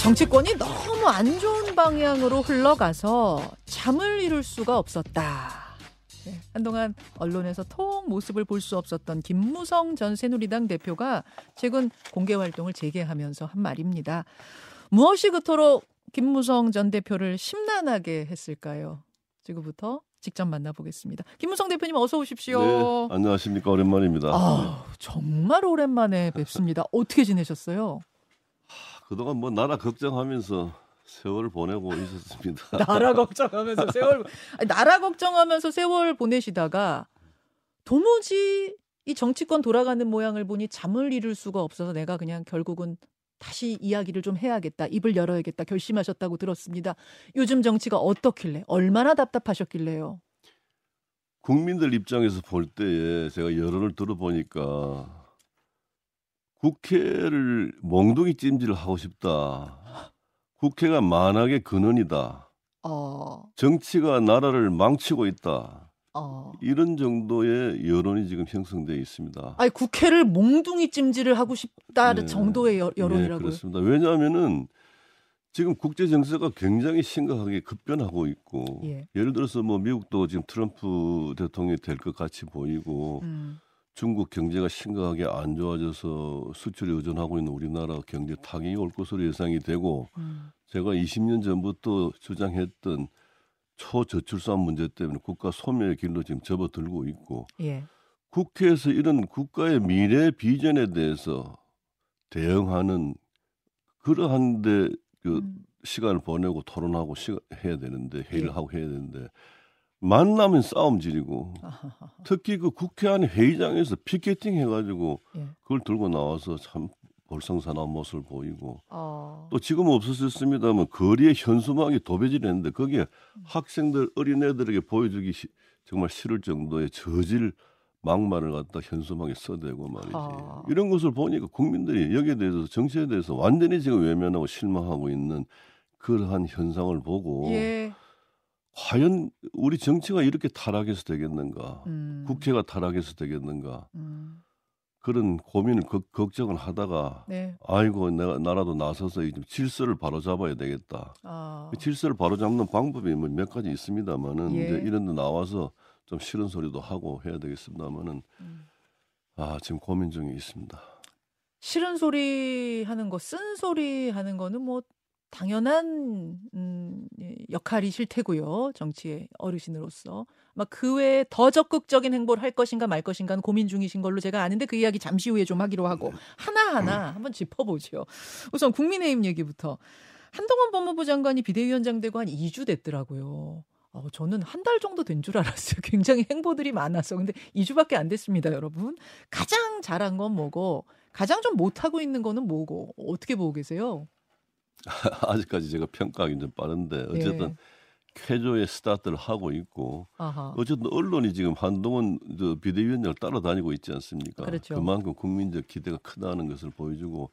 정치권이 너무 안 좋은 방향으로 흘러가서 잠을 이룰 수가 없었다. 네, 한동안 언론에서 통 모습을 볼 수 없었던 김무성 전 새누리당 대표가 최근 공개 활동을 재개하면서 한 말입니다. 무엇이 그토록 김무성 전 대표를 심란하게 했을까요? 지금부터 직접 만나보겠습니다. 김무성 대표님 어서 오십시오. 네, 안녕하십니까 오랜만입니다. 아, 정말 오랜만에 뵙습니다. 어떻게 지내셨어요? 그동안 뭐 나라 걱정하면서 세월을 보내고 있었습니다. 나라 걱정하면서 세월 아니, 나라 걱정하면서 세월 보내시다가 도무지 이 정치권 돌아가는 모양을 보니 잠을 이룰 수가 없어서 내가 그냥 결국은 다시 이야기를 좀 해야겠다. 입을 열어야겠다. 결심하셨다고 들었습니다. 요즘 정치가 어떻길래 얼마나 답답하셨길래요? 국민들 입장에서 볼 때에 제가 여론을 들어보니까 국회를 몽둥이 찜질을 하고 싶다. 국회가 만악의 근원이다. 어, 정치가 나라를 망치고 있다. 어. 이런 정도의 여론이 지금 형성되어 있습니다. 아니 국회를 몽둥이 찜질을 하고 싶다 네. 정도의 여, 네, 여론이라고요. 그렇습니다. 왜냐하면은 지금 국제 정세가 굉장히 심각하게 급변하고 있고 예. 예를 들어서 뭐 미국도 지금 트럼프 대통령이 될 것 같이 보이고 음, 중국 경제가 심각하게 안 좋아져서 수출에 의존하고 있는 우리나라 경제 타격이 올 것으로 예상이 되고 음, 제가 20년 전부터 주장했던 초저출산 문제 때문에 국가 소멸의 길로 지금 접어들고 있고 예. 국회에서 이런 국가의 미래 비전에 대해서 대응하는 그러한데 그 음, 시간을 보내고 토론하고 시, 해야 되는데 회의를 예. 하고 해야 되는데 만나면 싸움 질이고 아하하. 특히 그 국회 안에 회의장에서 피켓팅 해가지고 예. 그걸 들고 나와서 참 볼썽사나운 모습을 보이고 어, 또 지금은 없어졌습니다만 거리에 현수막이 도배질했는데 거기에 학생들 어린애들에게 보여주기 시- 정말 싫을 정도의 저질 막말을 갖다 현수막에 써대고 말이지 아. 이런 것을 보니까 국민들이 여기에 대해서 정치에 대해서 완전히 지금 외면하고 실망하고 있는 그러한 현상을 보고 예. 과연 우리 정치가 이렇게 타락해서 되겠는가 음, 국회가 타락해서 되겠는가 음, 그런 고민을 걱- 걱정을 하다가 네. 아이고 내가 나라도 나서서 이 질서를 바로 잡아야 되겠다. 아, 그 질서를 바로 잡는 방법이 뭐 몇 가지 있습니다만은 예. 이제 이런 데 나와서 좀 싫은 소리도 하고 해야 되겠습니다만은 음. 아 지금 고민 중에 있습니다. 싫은 소리 하는 거, 쓴 소리 하는 거는 뭐 당연한 음, 예, 역할이실 테고요. 정치의 어르신으로서. 막그 외에 더 적극적인 행보를 할 것인가 말 것인가는 고민 중이신 걸로 제가 아는데 그 이야기 잠시 후에 좀 하기로 하고 하나하나 한번 짚어보죠. 우선 국민의힘 얘기부터. 한동훈 법무부 장관이 비대위원장 되고 한 2주 됐더라고요. 어, 저는 한 달 정도 된 줄 알았어요. 굉장히 행보들이 많아서. 근데 2주밖에 안 됐습니다, 여러분. 가장 잘한 건 뭐고, 가장 좀 못하고 있는 거는 뭐고, 어떻게 보고 계세요? 아직까지 제가 평가하기 좀 빠른데 어쨌든 예. 쾌조의 스타트를 하고 있고 아하. 어쨌든 언론이 지금 한동훈 저 비대위원장을 따라다니고 있지 않습니까? 그렇죠. 만큼 국민적 기대가 크다는 것을 보여주고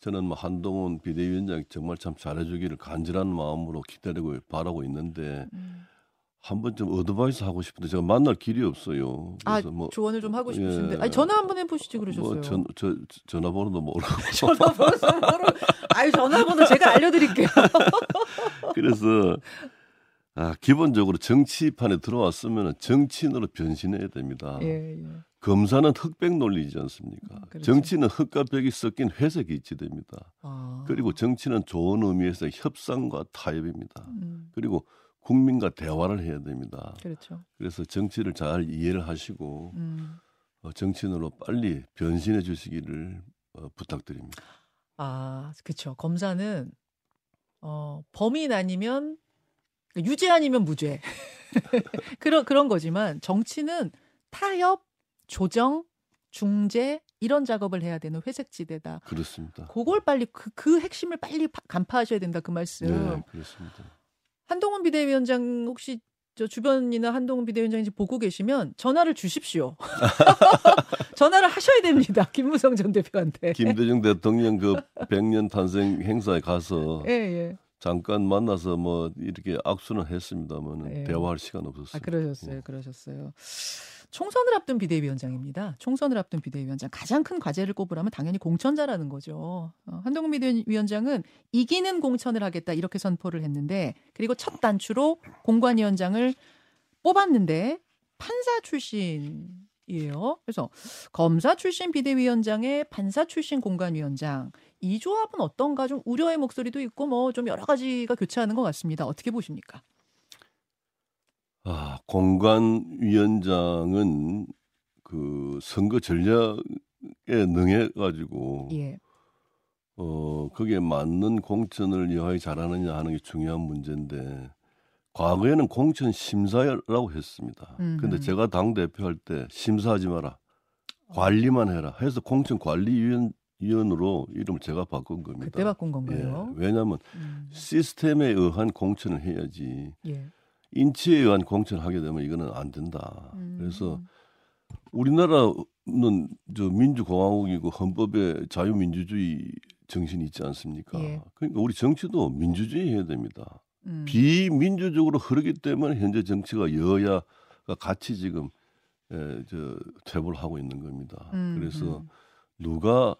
저는 뭐 한동훈 비대위원장이 정말 참 잘해주기를 간절한 마음으로 기다리고 바라고 있는데 음. 한번 좀 어드바이스 하고 싶은데 제가 만날 길이 없어요. 아, 그래서 뭐 조언을 좀 하고 싶으신데. 예. 아니, 전화 한 번 해보시지 그러셨어요. 뭐 전, 저, 전화번호도 모르고 전화번호, 서로 아유, 전화번호 제가 알려드릴게요. 그래서 아, 기본적으로 정치판에 들어왔으면 정치인으로 변신해야 됩니다. 예, 예. 검사는 흑백 논리지 않습니까? 그렇죠. 정치는 흑과 백이 섞인 회색이 있지됩니다. 아. 그리고 정치는 좋은 의미에서 협상과 타협입니다. 음, 그리고 국민과 대화를 해야 됩니다. 그렇죠. 그래서 정치를 잘 이해를 하시고 음. 어, 정치인으로 빨리 변신해 주시기를 어, 부탁드립니다. 아, 그렇죠. 검사는 어, 범인 아니면 유죄 아니면 무죄 그런 그런 거지만 정치는 타협, 조정, 중재 이런 작업을 해야 되는 회색지대다. 그렇습니다. 그걸 빨리 그, 그 핵심을 빨리 파- 간파하셔야 된다 그 말씀. 네, 그렇습니다. 한동훈 비대위원장 혹시 저 주변이나 한동훈 비대위원장인지 보고 계시면 전화를 주십시오. 전화를 하셔야 됩니다. 김무성 전 대표한테. 김대중 대통령 그 100년 탄생 행사에 가서 예, 예. 잠깐 만나서 뭐 이렇게 악수는 했습니다만 네. 대화할 시간 없었어요. 아, 그러셨어요. 예. 그러셨어요. 총선을 앞둔 비대위원장입니다. 총선을 앞둔 비대위원장 가장 큰 과제를 꼽으라면 당연히 공천자라는 거죠. 어, 한동훈 비대위원장은 이기는 공천을 하겠다 이렇게 선포를 했는데 그리고 첫 단추로 공관위원장을 뽑았는데 판사 출신 이에요. 그래서 검사 출신 비대위원장의 판사 출신 공관위원장 이 조합은 어떤가 좀 우려의 목소리도 있고 뭐 좀 여러 가지가 교차하는 것 같습니다. 어떻게 보십니까? 아, 공관위원장은 그 선거 전략에 능해 가지고 예. 어 거기에 맞는 공천을 여하이 잘하느냐 하는 게 중요한 문제인데 과거에는 공천 심사라고 했습니다. 음흠. 근데 제가 당 대표할 때 심사하지 마라. 관리만 해라. 해서 공천 관리위원 위원으로 이름을 제가 바꾼 겁니다. 그때 바꾼 건가요? 예, 왜냐하면 음, 시스템에 의한 공천을 해야지 예. 인치에 의한 공천을 하게 되면 이거는 안 된다. 음. 그래서 우리나라는 저 민주공화국이고 헌법에 자유민주주의 정신이 있지 않습니까? 예. 그러니까 우리 정치도 민주주의 해야 됩니다. 음. 비민주적으로 흐르기 때문에 현재 정치가 여야가 같이 지금 에, 저 퇴보를 하고 있는 겁니다. 음, 그래서 음. 누가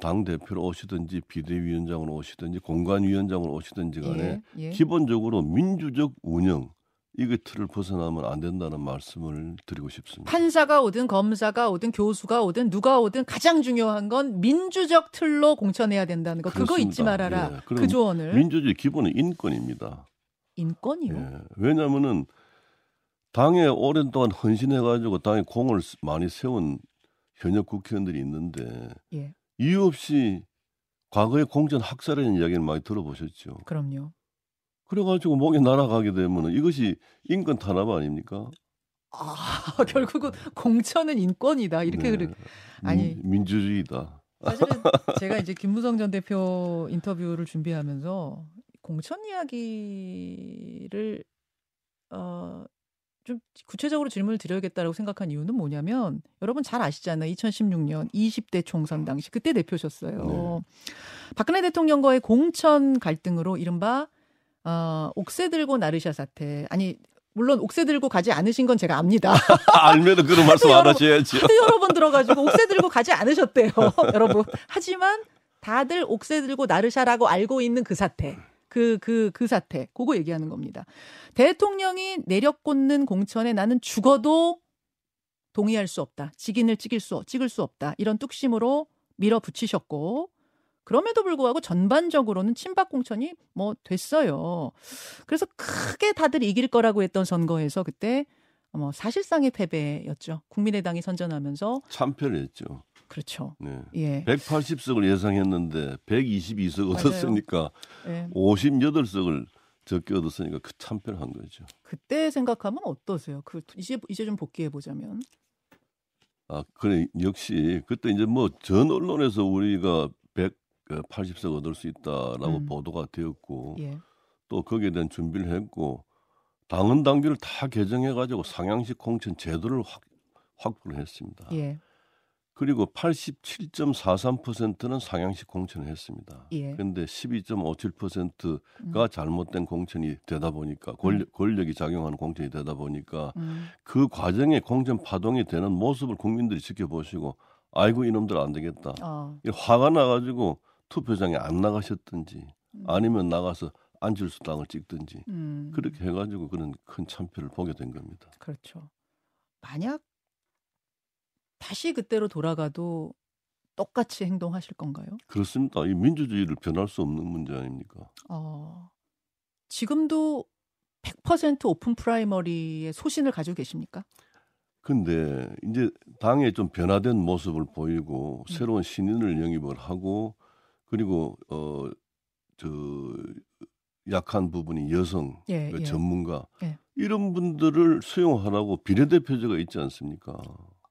당 대표로 오시든지 비대위원장으로 오시든지 공관위원장으로 오시든지 간에 예, 예. 기본적으로 민주적 운영 이거 틀을 벗어나면 안 된다는 말씀을 드리고 싶습니다. 판사가 오든 검사가 오든 교수가 오든 누가 오든 가장 중요한 건 민주적 틀로 공천해야 된다는 거. 그거 그렇습니다. 잊지 말아라. 예, 그 조언을. 민주주의 기본은 인권입니다. 인권이요. 예, 왜냐하면은 당에 오랜 동안 헌신해가지고 당에 공을 스- 많이 세운 현역 국회의원들이 있는데 예. 이유 없이 과거에 공천 학살이라는 이야기를 많이 들어보셨죠. 그럼요. 그래가지고 목이 날아가게 되면 이것이 인권 탄압 아닙니까? 아, 결국은 공천은 인권이다. 이렇게 네. 그래. 아니. 민, 민주주의다. 사실은 제가 이제 김무성 전 대표 인터뷰를 준비하면서 공천 이야기를 어, 좀 구체적으로 질문을 드려야겠다라고 생각한 이유는 뭐냐면 여러분 잘 아시잖아요. 2016년 20대 총선 당시 그때 대표셨어요. 네. 박근혜 대통령과의 공천 갈등으로 이른바 어, 옥새 들고 나르샤 사태 아니 물론 옥새 들고 가지 않으신 건 제가 압니다. 알면은 그런 말씀 안. 하도 여러 번 들어가지고 옥새 들고 가지 않으셨대요, 여러분. 하지만 다들 옥새 들고 나르샤라고 알고 있는 그 사태, 그 그 그 사태, 그거 얘기하는 겁니다. 대통령이 내려꽂는 공천에 나는 죽어도 동의할 수 없다, 직인을 찍을 수 찍을 수 없다 이런 뚝심으로 밀어붙이셨고. 그럼에도 불구하고 전반적으로는 친박 공천이 뭐 됐어요. 그래서 크게 다들 이길 거라고 했던 선거에서 그때 뭐 사실상의 패배였죠. 국민의당이 선전하면서 참패했죠. 그렇죠. 네. 예. 180석을 예상했는데 122석 맞아요. 얻었으니까 예. 58석을 적게 얻었으니까 그 참패를 한 거죠. 그때 생각하면 어떠세요? 그 이제 이제 좀 복귀해 보자면. 아, 그래 역시 그때 이제 뭐 전 언론에서 우리가 180석 얻을 수 있다라고 음. 보도가 되었고 예. 또 거기에 대한 준비를 했고 당헌 당규를 다 개정해 가지고 상향식 공천 제도를 확, 확보를 했습니다. 예. 그리고 87.43%는 상향식 공천을 했습니다. 예. 근데 12.57%가 잘못된 공천이 되다 보니까 권력, 권력이 작용하는 공천이 되다 보니까 음. 그 과정에 공천 파동이 되는 모습을 국민들이 지켜보시고 아이고 이놈들 안 되겠다. 아. 이 화가 나가지고 투표장에 안 나가셨든지 음. 아니면 나가서 안철수 당을 찍든지 음. 그렇게 해가지고 그런 큰 참패를 보게 된 겁니다. 그렇죠. 만약 다시 그때로 돌아가도 똑같이 행동하실 건가요? 그렇습니다. 이 민주주의를 변할 수 없는 문제 아닙니까? 어. 지금도 100% open primary의 소신을 가지고 계십니까? 근데 이제 당에 좀 변화된 모습을 보이고 음. 새로운 신인을 영입을 하고 그리고 어저 약한 부분이 여성 예, 그 예. 전문가 예. 이런 분들을 수용하라고 비례대표제가 있지 않습니까?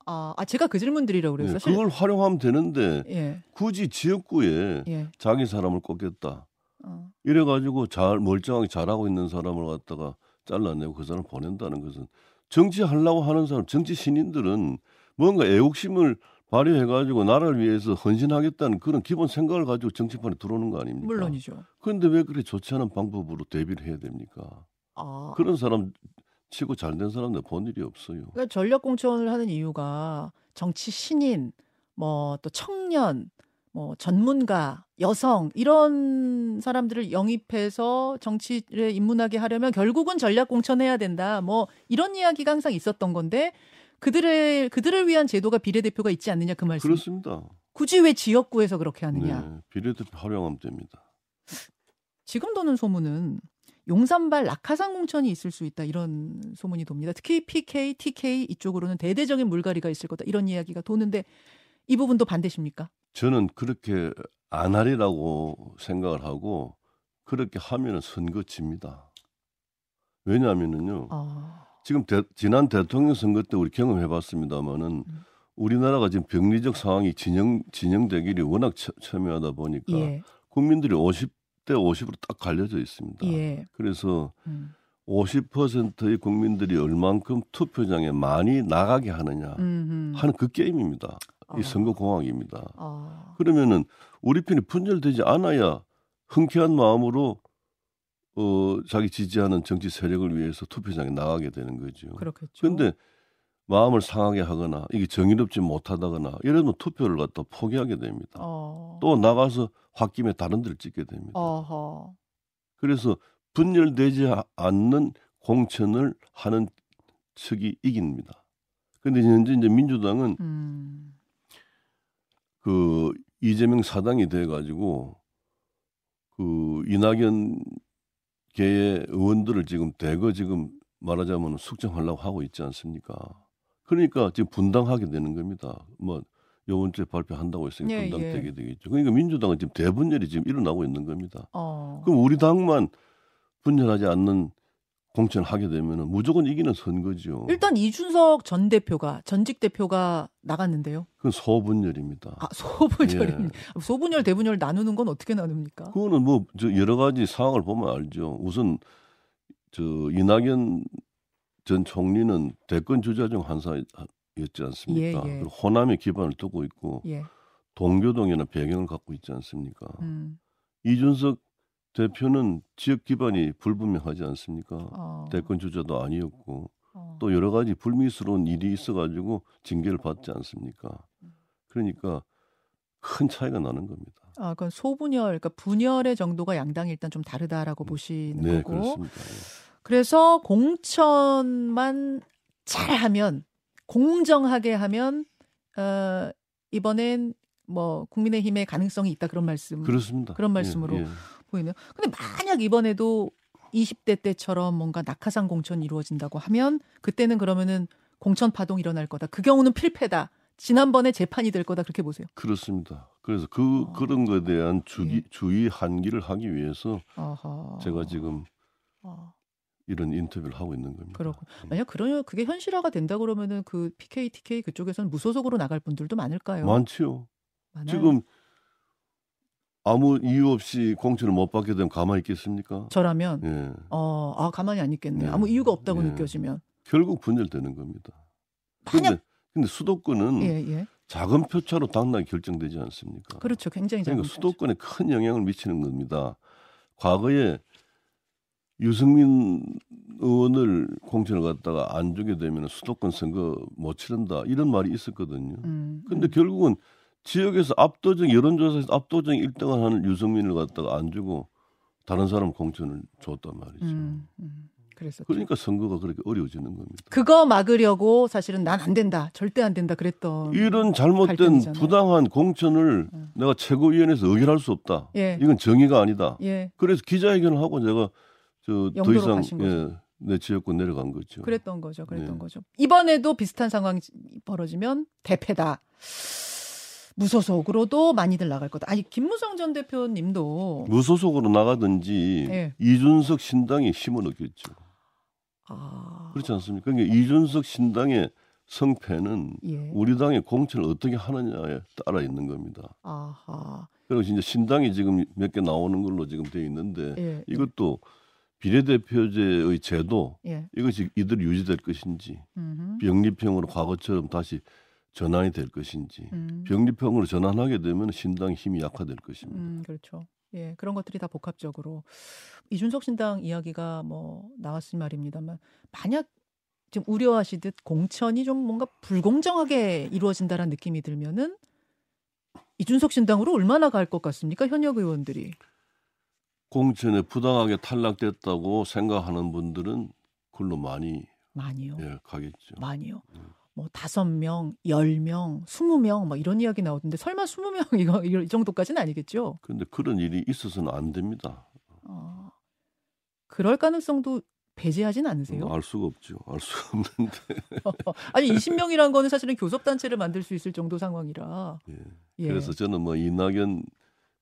아, 아 제가 그 질문 드리려고 그래요. 네, 사실 그걸 활용하면 되는데 예. 굳이 지역구에 예. 자기 사람을 꼽겠다. 어. 이래가지고 잘 멀쩡하게 잘하고 있는 사람을 갖다가 잘라내고 그 사람을 보낸다는 것은 정치하려고 하는 사람, 정치 신인들은 뭔가 애국심을 발휘해가지고 나라를 위해서 헌신하겠다는 그런 기본 생각을 가지고 정치판에 들어오는 거 아닙니까? 물론이죠. 그런데 왜 그렇게 좋지 않은 방법으로 대비를 해야 됩니까? 아, 그런 사람 치고 잘 된 사람들 본 일이 없어요. 그러니까 전략 공천을 하는 이유가 정치 신인, 뭐 또 청년, 뭐 전문가, 여성 이런 사람들을 영입해서 정치에 입문하게 하려면 결국은 전략 공천해야 된다. 뭐 이런 이야기가 항상 있었던 건데 그들의 그들을 위한 제도가 비례대표가 있지 않느냐 그 말씀. 그렇습니다. 굳이 왜 지역구에서 그렇게 하느냐. 네, 비례대표 활용하면 됩니다. 지금 도는 소문은 용산발 낙하산 공천이 있을 수 있다 이런 소문이 돕니다. 특히 PK, TK 이쪽으로는 대대적인 물갈이가 있을 거다 이런 이야기가 도는데 이 부분도 반대십니까? 저는 그렇게 안 하리라고 생각을 하고 그렇게 하면은 선거 집니다. 왜냐하면은요. 아, 지금 대- 지난 대통령 선거 때 우리 경험해 봤습니다만은 음. 우리나라가 지금 병리적 상황이 진영 진영되기를 워낙 첨- 첨예하다 보니까 예, 국민들이 50 대 50으로 딱 갈려져 있습니다. 예, 그래서 음, 50%의 국민들이 얼만큼 투표장에 많이 나가게 하느냐 음, 하는 그 게임입니다. 아. 이 선거 공학입니다. 아, 그러면은 우리 편이 분열되지 않아야 흔쾌한 마음으로 어 자기 지지하는 정치 세력을 위해서 투표장에 나가게 되는 거죠. 그렇겠죠. 그런데 마음을 상하게 하거나 이게 정의롭지 못하다거나 이러면 투표를 갖다 포기하게 됩니다. 어, 또 나가서 홧김에 다른 데를 찍게 됩니다. 어허, 그래서 분열되지 아- 않는 공천을 하는 측이 이깁니다. 근데 현재 이제 민주당은 음, 그 이재명 사당이 돼 가지고 그 이낙연 계의 의원들을 지금 대거 지금 말하자면 숙정하려고 하고 있지 않습니까? 그러니까 지금 분당하게 되는 겁니다. 뭐 요번 주에 발표한다고 했으니까 예, 분당되게 예. 되겠죠. 그러니까 민주당은 지금 대분열이 지금 일어나고 있는 겁니다. 어, 그럼 우리 당만 분열하지 않는 공천을 하게 되면은 무조건 이기는 선거죠. 일단 이준석 전 대표가 전직 대표가 나갔는데요. 그건 소분열입니다. 아 소분열입니다. 예. 소분열 대분열 나누는 건 어떻게 나눕니까? 그거는 뭐저 여러 가지 상황을 보면 알죠. 우선 저 이낙연 전 총리는 대권 주자 중 한 사였지 않습니까? 예, 예. 그리고 호남에 기반을 두고 있고 예, 동교동이나 배경을 갖고 있지 않습니까? 음, 이준석 대표는 지역 기반이 불분명하지 않습니까? 어, 대권 주자도 아니었고 어, 또 여러 가지 불미스러운 일이 있어가지고 징계를 받지 않습니까? 음. 그러니까 큰 차이가 나는 겁니다. 아, 그건 소분열, 그러니까 분열의 정도가 양당이 일단 좀 다르다라고 보시는 네, 거고. 그렇습니다. 예. 그래서 공천만 잘하면 공정하게 하면 어, 이번엔 뭐 국민의힘의 가능성이 있다 그런 말씀 그렇습니다. 그런 예, 말씀으로 예. 보이네요. 근데 만약 이번에도 20대 때처럼 뭔가 낙하산 공천이 이루어진다고 하면 그때는 그러면은 공천 파동 일어날 거다. 그 경우는 필패다. 지난번에 재판이 될 거다 그렇게 보세요. 그렇습니다. 그래서 그 어. 그런 것에 대한 주기, 예. 주의 한기를 하기 위해서 어허. 제가 지금 어, 이런 인터뷰를 하고 있는 겁니다. 그렇군. 음. 만약 그러면 그게 현실화가 된다 그러면은 그 PK, TK 그쪽에서는 무소속으로 나갈 분들도 많을까요? 많지요. 많아요? 지금 아무 이유 없이 공천을 못 받게 되면 가만히 있겠습니까? 저라면 예. 어, 아 가만히 안 있겠네. 네. 아무 이유가 없다고 네. 느껴지면 결국 분열되는 겁니다. 만약 근데, 수도권은 예, 예. 작은 표차로 당락이 결정되지 않습니까? 그렇죠. 굉장히 작은 그러니까. 수도권에 큰 영향을 미치는 겁니다. 과거에 유승민 의원을 공천을 갖다가 안 주게 되면 수도권 선거 못 치른다 이런 말이 있었거든요. 음, 근데 음. 결국은 지역에서 압도적 여론조사에서 압도적 1등을 하는 유승민을 갖다가 안 주고 다른 사람 공천을 줬단 말이죠. 음, 음. 그랬었죠. 그러니까 선거가 그렇게 어려워지는 겁니다. 그거 막으려고 사실은 난 안 된다. 절대 안 된다 그랬던 이런 잘못된 갈등이잖아요. 부당한 공천을 음. 내가 최고위원회에서 의결할 수 없다. 예. 이건 정의가 아니다. 예. 그래서 기자회견을 하고 제가 저더 영도로 이상 가신 거죠. 예, 내 지역권 내려간 거죠. 그랬던 거죠. 그랬던 네. 거죠. 이번에도 비슷한 상황이 벌어지면 대패다. 무소속으로도 많이들 나갈 거다. 아니 김무성 전 대표님도 무소속으로 나가든지 예. 이준석 신당이 힘을 얻겠죠. 아, 그렇지 않습니까? 그러니까 이준석 신당의 성패는 예. 우리 당의 공천을 어떻게 하느냐에 따라 있는 겁니다. 아하. 그리고 이제 신당이 지금 몇 개 나오는 걸로 지금 되어 있는데 예. 이것도 비례대표제의 제도 예. 이것이 이대로 유지될 것인지 음흠. 영립형으로 과거처럼 다시 전환이 될 것인지 음. 병립형으로 전환하게 되면 신당 힘이 약화될 것입니다. 음, 그렇죠. 예, 그런 것들이 다 복합적으로 이준석 신당 이야기가 뭐 나왔을 말입니다만 만약 지금 우려하시듯 공천이 좀 뭔가 불공정하게 이루어진다라는 느낌이 들면은 이준석 신당으로 얼마나 갈 것 같습니까? 현역 의원들이. 공천에 부당하게 탈락됐다고 생각하는 분들은 글로 많이 많이요. 예, 가겠죠. 많이요. 음. 뭐 다섯 명, 열 명, 스무 명, 뭐 이런 이야기 나오던데 설마 스무 명 이거 이 정도까지는 아니겠죠? 그런데 그런 일이 있어서는 안 됩니다. 어, 그럴 가능성도 배제하진 않으세요? 알 수가 없죠. 알 수가 없는데. 아니 20명이란 거는 사실은 교섭 단체를 만들 수 있을 정도 상황이라. 예. 예. 그래서 저는 뭐 이낙연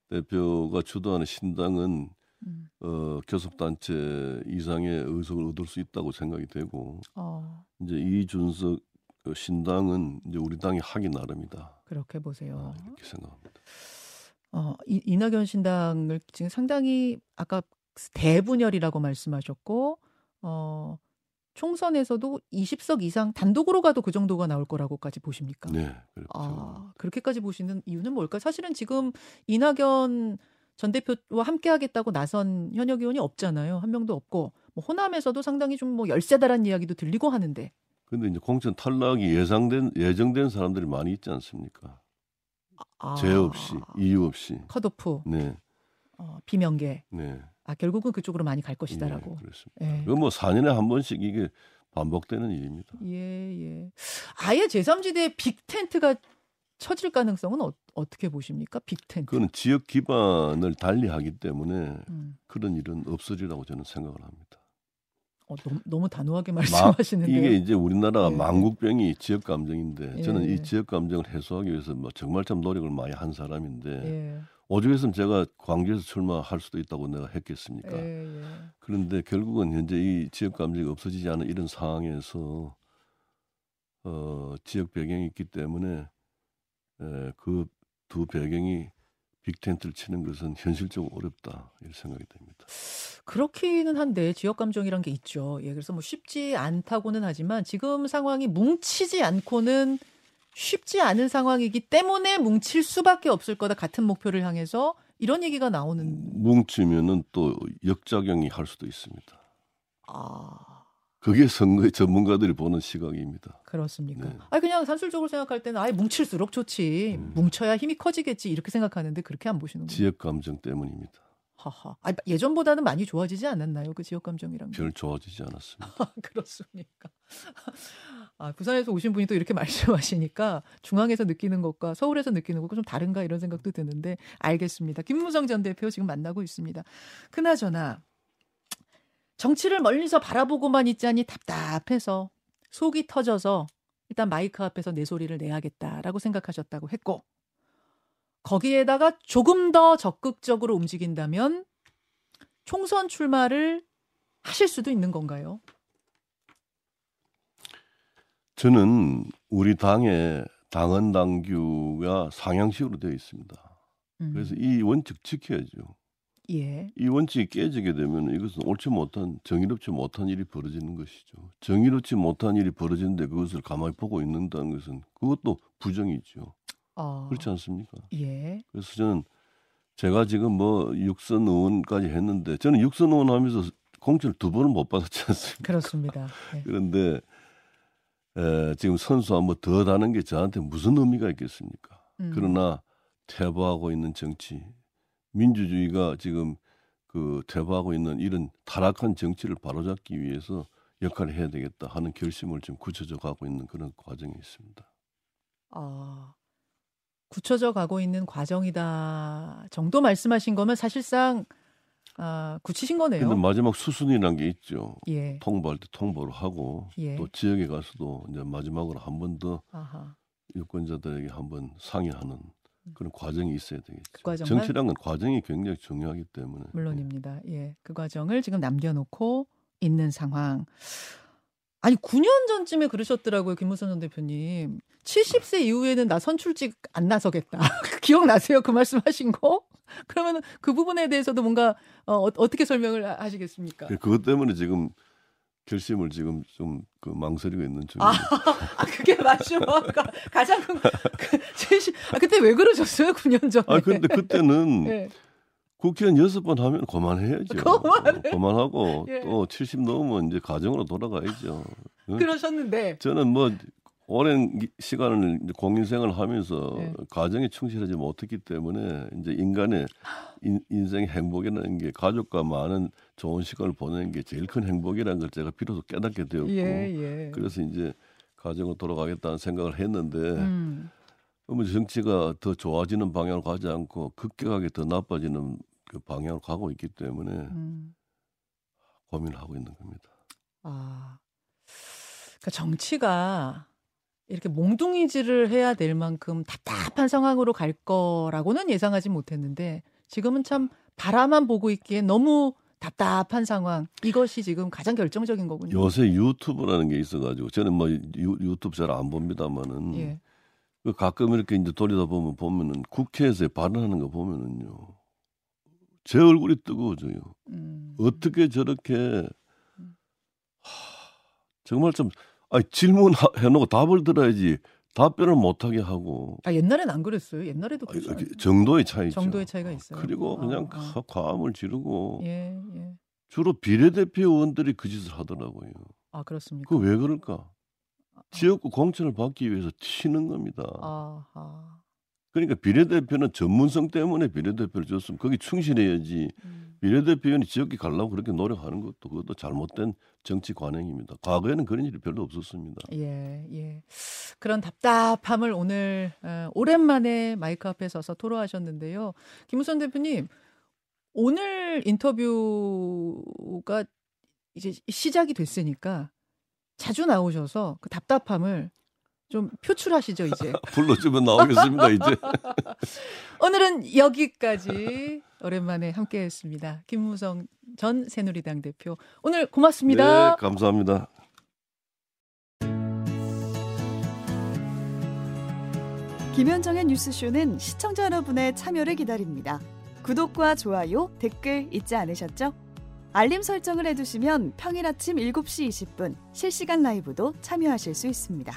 대표가 주도하는 신당은 음. 어, 교섭단체 이상의 의석을 얻을 수 있다고 생각이 되고 어, 이제 이준석 신당은 이제 우리 당이 하기 나름이다 그렇게 보세요. 아, 이렇게 생각합니다. 어, 이, 이낙연 신당을 지금 상당히 아까 대분열이라고 말씀하셨고 어, 총선에서도 20석 이상 단독으로 가도 그 정도가 나올 거라고까지 보십니까? 네, 그렇죠. 아, 그렇게까지 보시는 이유는 뭘까? 사실은 지금 이낙연 전 대표와 함께 하겠다고 나선 현역 의원이 없잖아요. 한 명도 없고 뭐 호남에서도 상당히 좀 뭐 열세다란 이야기도 들리고 하는데 근데 이제 공천 탈락이 예상된 예정된 사람들이 많이 있지 않습니까? 아, 죄 없이 이유 없이. 컷오프 네, 어, 비명계 네. 아 결국은 그쪽으로 많이 갈 예, 것이다라고. 그렇습니다. 예. 그건 뭐 4년에 한 번씩 이게 반복되는 일입니다. 예, 예. 아예 제3지대 빅 텐트가 쳐질 가능성은 어, 어떻게 보십니까? 빅 텐트. 그거는 지역 기반을 달리하기 때문에 음. 그런 일은 없어지라고 저는 생각을 합니다. 어, 너무, 너무 단호하게 말씀하시는데 이게 이제 우리나라가 예. 망국병이 지역 감정인데 저는 예. 이 지역 감정을 해소하기 위해서 뭐 정말 참 노력을 많이 한 사람인데 예, 오죽했으면 제가 광주에서 출마할 수도 있다고 내가 했겠습니까? 그런데 결국은 현재 이 지역 감정이 없어지지 않은 이런 상황에서 어, 지역 배경이 있기 때문에 그 두 배경이 빅텐트를 치는 것은 현실적으로 어렵다 이런 생각이 됩니다. 그렇기는 한데 지역 감정이란 게 있죠. 예, 그래서 뭐 쉽지 않다고는 하지만 지금 상황이 뭉치지 않고는 쉽지 않은 상황이기 때문에 뭉칠 수밖에 없을 거다 같은 목표를 향해서 이런 얘기가 나오는 뭉치면은 또 역작용이 할 수도 있습니다. 아 그게 선거의 전문가들이 보는 시각입니다. 그렇습니까? 네. 아 그냥 산술적으로 생각할 때는 아예 뭉칠수록 좋지 음. 뭉쳐야 힘이 커지겠지 이렇게 생각하는데 그렇게 안 보시는 거예요. 지역 감정 때문입니다. 하하. 아, 예전보다는 많이 좋아지지 않았나요? 그 지역 감정이란 게. 별 좋아지지 않았습니다. 아, 그렇습니까? 아, 부산에서 오신 분이 또 이렇게 말씀하시니까 중앙에서 느끼는 것과 서울에서 느끼는 것과 좀 다른가 이런 생각도 드는데 알겠습니다. 김무성 전 대표 지금 만나고 있습니다. 그나저나 정치를 멀리서 바라보고만 있자니 답답해서 속이 터져서 일단 마이크 앞에서 내 소리를 내야겠다라고 생각하셨다고 했고 거기에다가 조금 더 적극적으로 움직인다면 총선 출마를 하실 수도 있는 건가요? 저는 우리 당의 당헌 당규가 상향식으로 되어 있습니다. 음. 그래서 이 원칙 지켜야죠. 예. 이 원칙이 깨지게 되면 이것은 옳지 못한 정의롭지 못한 일이 벌어지는 것이죠. 정의롭지 못한 일이 벌어지는데 그것을 가만히 보고 있는다는 것은 그것도 부정이죠. 어, 그렇지 않습니까? 예. 그래서 저는 제가 지금 뭐 육선 의원까지 했는데 저는 육선 의원 하면서 공천을 두 번은 못 받았지 않습니까? 그렇습니다. 예. 그런데 에, 지금 선수 한번 더 다는 게 저한테 무슨 의미가 있겠습니까? 음. 그러나 퇴보하고 있는 정치, 민주주의가 지금 그 퇴보하고 있는 이런 타락한 정치를 바로잡기 위해서 역할을 해야 되겠다 하는 결심을 지금 굳혀져 가고 있는 그런 과정이 있습니다. 아, 굳혀져 가고 있는 과정이다 정도 말씀하신 거면 사실상 아, 굳히신 거네요. 근데 마지막 수순이라는 게 있죠. 예. 통보할 때 통보를 하고 예. 또 지역에 가서도 이제 마지막으로 한 번 더. 유권자들에게 한 번 상의하는 그런 과정이 있어야 되겠죠. 그 과정만- 정치란 건 과정이 굉장히 중요하기 때문에 물론입니다. 예. 그 과정을 지금 남겨놓고 있는 상황. 아니 9년 전쯤에 그러셨더라고요 김무선 전 대표님. 70세 이후에는 나 선출직 안 나서겠다. 기억나세요? 그 말씀하신 거? 그러면 그 부분에 대해서도 뭔가 어, 어- 어떻게 설명을 하- 하시겠습니까? 그- 그것 때문에 지금 결심을 지금 좀 그 망설이고 있는 중입니다. 아, 그게 맞죠. 가장 큰, 그, 제시, 아, 그때 왜 그러셨어요? 9년 전에. 아, 근데 그때는 네. 국회의원 여섯 번 하면 그만해야죠. 그만해? 그만하고 예. 또70 넘으면 이제 가정으로 돌아가야죠. 응? 그러셨는데. 저는 뭐 오랜 기- 시간을 이제 공인 생활을 하면서 네. 가정에 충실하지 못했기 때문에 이제 인간의 인, 인생의 행복이라는 게 가족과 많은 좋은 시간을 보내는 게 제일 큰 행복이라는 걸 제가 비로소 깨닫게 되었고 예, 예. 그래서 이제 가정으로 돌아가겠다는 생각을 했는데 음. 뭐 정치가 더 좋아지는 방향으로 가지 않고 급격하게 더 나빠지는 그 방향으로 가고 있기 때문에 음. 고민을 하고 있는 겁니다. 아. 그러니까 정치가 이렇게 몽둥이질을 해야 될 만큼 답답한 상황으로 갈 거라고는 예상하지 못했는데 지금은 참 바라만 보고 있기에 너무 답답한 상황. 이것이 지금 가장 결정적인 거군요. 요새 유튜브라는 게 있어가지고 저는 뭐 유, 유튜브 잘 안 봅니다만은 예. 그 가끔 이렇게 이제 돌리다 보면 보면은 국회에서 발언하는 거 보면은요 제 얼굴이 뜨거워져요. 음. 어떻게 저렇게 하, 정말 좀 아니 질문해놓고 답을 들어야지 답변을 못하게 하고 아, 옛날엔 안 그랬어요. 옛날에도 아니, 그랬어요. 정도의 차이죠. 정도의 차이가 있어요. 그리고 그냥 아, 아. 가- 과음을 지르고 예, 예. 주로 비례대표 의원들이 그 짓을 하더라고요. 아, 그렇습니까? 그 왜 그럴까? 지역구 공천을 받기 위해서 튀는 겁니다. 아하. 그러니까 비례대표는 전문성 때문에 비례대표를 줬으면 거기 충실해야지 음. 비례대표원이 지역에 가려고 그렇게 노력하는 것도 그것도 잘못된 정치 관행입니다. 과거에는 그런 일이 별로 없었습니다. 예, 예. 그런 답답함을 오늘 어, 오랜만에 마이크 앞에 서서 토로하셨는데요. 김우선 대표님, 오늘 인터뷰가 이제 시작이 됐으니까 자주 나오셔서 그 답답함을 좀 표출하시죠, 이제. 불러주면 나오겠습니다. 이제 오늘은 여기까지 오랜만에 함께 했습니다. 김무성 전 새누리당 대표. 오늘 고맙습니다. 네, 감사합니다. 김현정의 뉴스쇼는 시청자 여러분의 참여를 기다립니다. 구독과 좋아요, 댓글 잊지 않으셨죠? 알림 설정을 해두시면 평일 아침 7시 20분 실시간 라이브도 참여하실 수 있습니다.